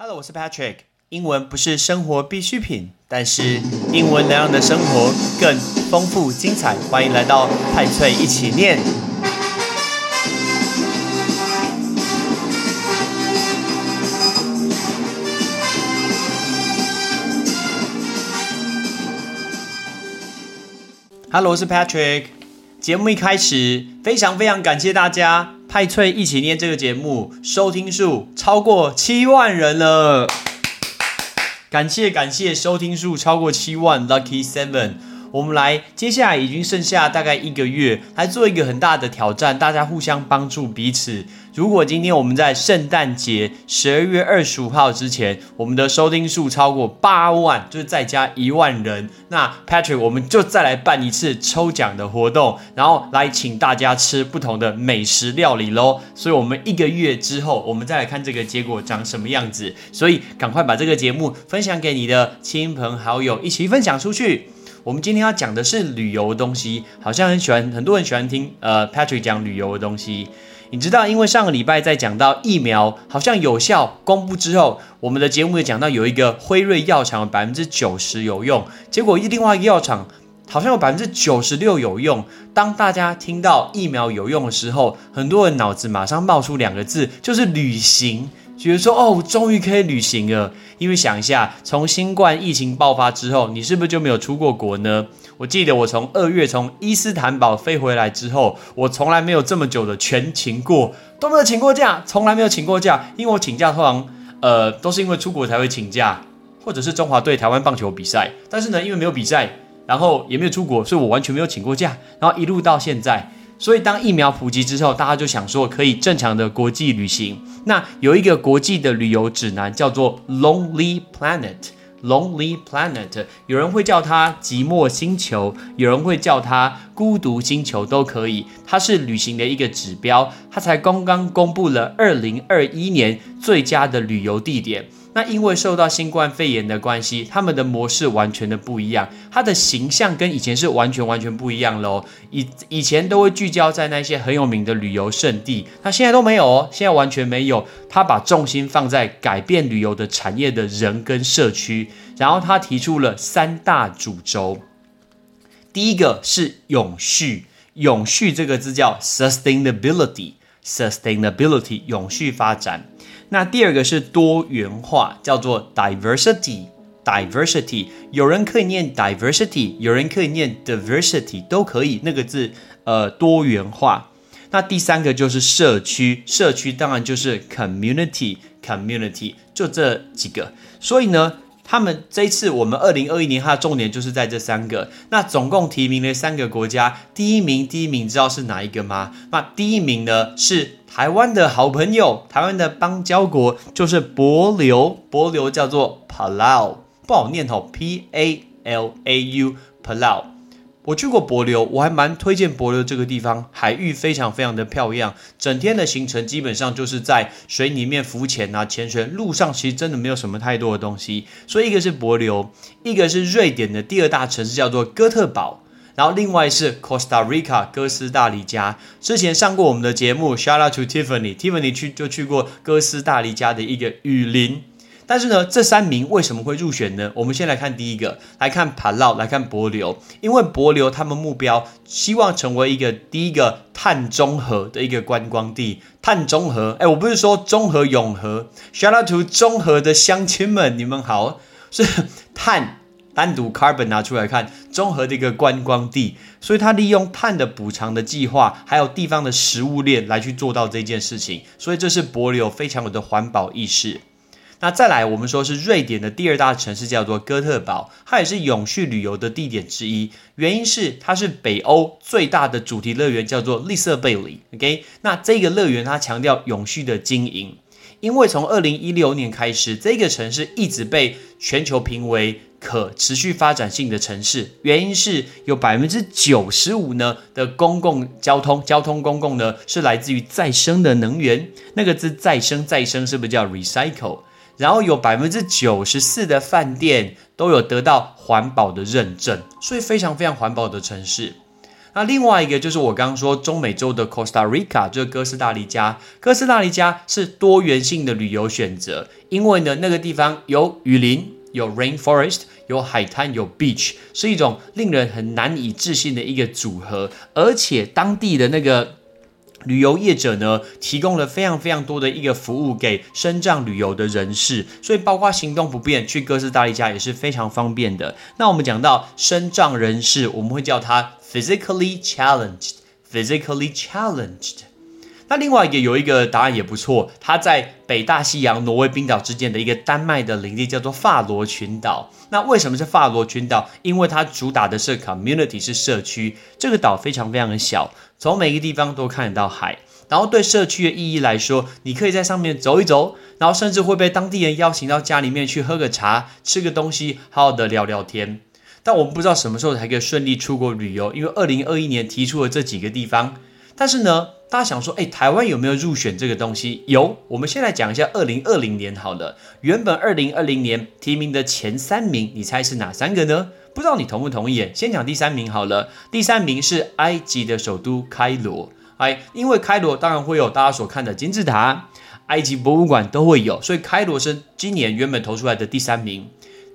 Hello，我是 Patrick。英文不是生活必需品，但是英文能让你的生活更丰富精彩。欢迎来到派翠一起念。Hello，我是 Patrick。节目一开始，非常非常感谢大家，派翠一起念这个节目收听数超过七万人了，感谢感谢，收听数超过七万，Lucky Seven。我们来，接下来已经剩下大概一个月，来做一个很大的挑战，大家互相帮助彼此。如果今天我们在圣诞节十二月二十五号之前，我们的收听数超过八万，就是再加一万人，那 Patrick 我们就再来办一次抽奖的活动，然后来请大家吃不同的美食料理喽。所以，我们一个月之后，我们再来看这个结果长什么样子。所以，赶快把这个节目分享给你的亲朋好友，一起分享出去。我们今天要讲的是旅游的东西，好像很喜欢，很多人喜欢听呃 Patrick 讲旅游的东西。你知道，因为上个礼拜在讲到疫苗好像有效公布之后，我们的节目也讲到有一个辉瑞药厂百分之九十有用，结果另外一个药厂好像有百分之九十六有用。当大家听到疫苗有用的时候，很多人脑子马上冒出两个字，就是旅行。觉得说哦，终于可以旅行了。因为想一下，从新冠疫情爆发之后，你是不是就没有出过国呢？我记得我从二月从伊斯坦堡飞回来之后，我从来没有这么久的全勤过，都没有请过假，从来没有请过假。因为我请假通常呃都是因为出国才会请假，或者是中华队台湾棒球比赛。但是呢，因为没有比赛，然后也没有出国，所以我完全没有请过假。然后一路到现在。所以，当疫苗普及之后，大家就想说可以正常的国际旅行。那有一个国际的旅游指南叫做 Lonely Planet，Lonely Planet，有人会叫它寂寞星球，有人会叫它孤独星球，都可以。它是旅行的一个指标，它才刚刚公布了二零二一年最佳的旅游地点。那因为受到新冠肺炎的关系，他们的模式完全的不一样，他的形象跟以前是完全完全不一样喽。以以前都会聚焦在那些很有名的旅游胜地，那现在都没有哦，现在完全没有。他把重心放在改变旅游的产业的人跟社区，然后他提出了三大主轴。第一个是永续，永续这个字叫 sustainability，sustainability 永续发展。那第二个是多元化，叫做 diversity，diversity。有人可以念 diversity，有人可以念 diversity，都可以。那个字，呃，多元化。那第三个就是社区，社区当然就是 community，community，就这几个。所以呢，他们这一次我们二零二一年它的重点就是在这三个。那总共提名了三个国家，第一名，第一名知道是哪一个吗？那第一名呢是。台湾的好朋友，台湾的邦交国就是帛流，帛流叫做 Palau，不好念吼，P A L A U，Palau。我去过博流，我还蛮推荐博流这个地方，海域非常非常的漂亮，整天的行程基本上就是在水里面浮潜啊、潜水，路上其实真的没有什么太多的东西。所以一个是博流，一个是瑞典的第二大城市叫做哥特堡。然后另外是 Costa Rica 哥斯达黎加，之前上过我们的节目，Shout out to Tiffany，Tiffany 去就去过哥斯达黎加的一个雨林。但是呢，这三名为什么会入选呢？我们先来看第一个，来看帕劳，来看博流，因为博流他们目标希望成为一个第一个碳中和的一个观光地。碳中和，哎，我不是说中和永和，Shout out to 中和的乡亲们，你们好，是碳。单独 carbon 拿出来看，综合的一个观光地，所以它利用碳的补偿的计划，还有地方的食物链来去做到这件事情，所以这是博流非常有的环保意识。那再来，我们说是瑞典的第二大城市叫做哥特堡，它也是永续旅游的地点之一，原因是它是北欧最大的主题乐园，叫做利瑟贝里。OK，那这个乐园它强调永续的经营，因为从二零一六年开始，这个城市一直被全球评为。可持续发展性的城市，原因是有百分之九十五呢的公共交通，交通公共呢是来自于再生的能源。那个字再生再生是不是叫 recycle？然后有百分之九十四的饭店都有得到环保的认证，所以非常非常环保的城市。那另外一个就是我刚刚说中美洲的 Costa Rica，就是哥斯达黎加。哥斯达黎加是多元性的旅游选择，因为呢那个地方有雨林，有 rainforest，有海滩，有 beach，是一种令人很难以置信的一个组合，而且当地的那个。旅游业者呢，提供了非常非常多的一个服务给深藏旅游的人士，所以包括行动不便去哥斯达黎加也是非常方便的。那我们讲到深藏人士，我们会叫他 physically challenged，physically challenged。那另外一个有一个答案也不错，它在北大西洋挪威冰岛之间的一个丹麦的领地叫做法罗群岛。那为什么是法罗群岛？因为它主打的是 community 是社区，这个岛非常非常的小，从每个地方都看得到海。然后对社区的意义来说，你可以在上面走一走，然后甚至会被当地人邀请到家里面去喝个茶、吃个东西，好好的聊聊天。但我们不知道什么时候才可以顺利出国旅游，因为二零二一年提出了这几个地方，但是呢？大家想说，哎，台湾有没有入选这个东西？有，我们先来讲一下二零二零年好了。原本二零二零年提名的前三名，你猜是哪三个呢？不知道你同不同意？先讲第三名好了。第三名是埃及的首都开罗，哎，因为开罗当然会有大家所看的金字塔、埃及博物馆都会有，所以开罗是今年原本投出来的第三名。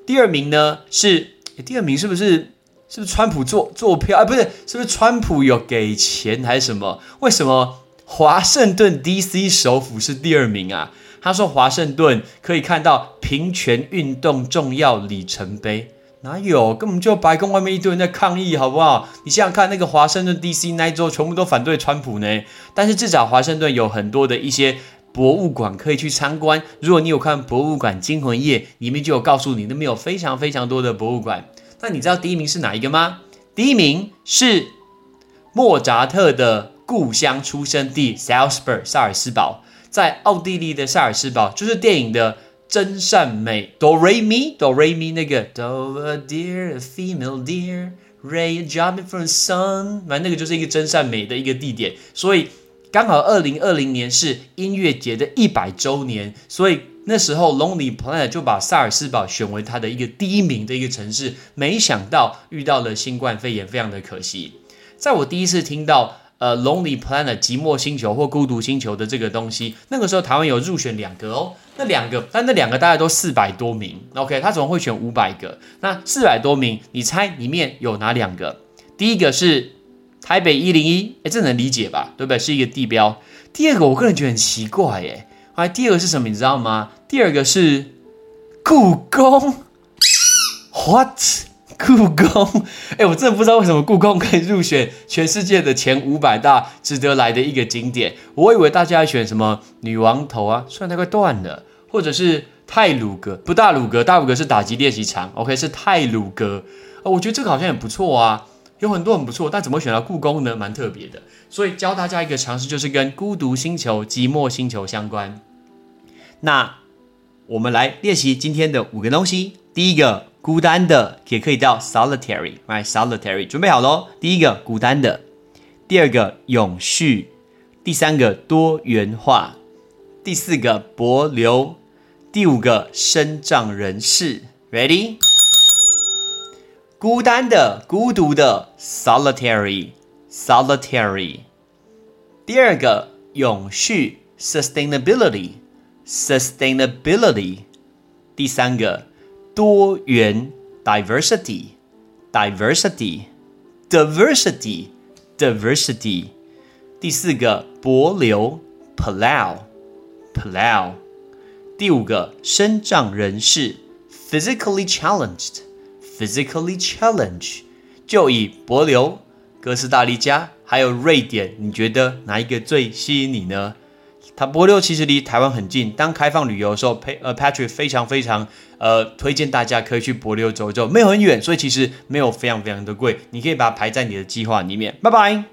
第二名呢是，第二名是不是？是不是川普做做票？哎，不是，是不是川普有给钱还是什么？为什么华盛顿 D.C. 首府是第二名啊？他说华盛顿可以看到平权运动重要里程碑，哪有？根本就白宫外面一堆人在抗议，好不好？你想想看，那个华盛顿 D.C. 那一周全部都反对川普呢。但是至少华盛顿有很多的一些博物馆可以去参观。如果你有看《博物馆惊魂夜》，里面就有告诉你那边有非常非常多的博物馆。那你知道第一名是哪一个吗？第一名是莫扎特的故乡出生地 Salzburg 萨尔斯堡，在奥地利的萨尔斯堡，就是电影的真善美 Do Re Mi Do Re Mi 那个 Do a deer a female deer Ray a jumping from the sun，反正那个就是一个真善美的一个地点，所以刚好二零二零年是音乐节的一百周年，所以。那时候，Lonely Planet 就把萨尔斯堡选为它的一个第一名的一个城市。没想到遇到了新冠肺炎，非常的可惜。在我第一次听到呃 Lonely Planet 寂寞星球或孤独星球的这个东西，那个时候台湾有入选两个哦。那两个，但那两个大概都四百多名。OK，他怎么会选五百个？那四百多名，你猜里面有哪两个？第一个是台北一零一，哎，这能理解吧？对不对？是一个地标。第二个，我个人觉得很奇怪，哎。来，第二个是什么？你知道吗？第二个是故宫。What？故宫？哎，我真的不知道为什么故宫可以入选全世界的前五百大值得来的一个景点。我以为大家要选什么女王头啊，虽然它快断了，或者是泰鲁阁，不大鲁阁，大鲁阁是打击练习场。OK，是泰鲁阁。哦，我觉得这个好像也不错啊，有很多很不错，但怎么选到故宫呢？蛮特别的。所以教大家一个常识，就是跟孤独星球、寂寞星球相关。那我们来练习今天的五个东西。第一个，孤单的，也可以叫 solitary，right？solitary，准备好喽。第一个，孤单的；第二个，永续；第三个，多元化；第四个，博流；第五个，身障人士。Ready？孤单的，孤独的，solitary。Solitary，第二个永续 Sustainability，Sustainability，第三个多元 Diversity，Diversity，Diversity，Diversity，第四个柏流 Plow，Plow，第五个身障人士 Physically Physically challenge，就以柏流。哥斯达黎加还有瑞典，你觉得哪一个最吸引你呢？它波六其实离台湾很近，当开放旅游的时候，呃 Patrick 非常非常呃推荐大家可以去波六走走，没有很远，所以其实没有非常非常的贵，你可以把它排在你的计划里面。拜拜。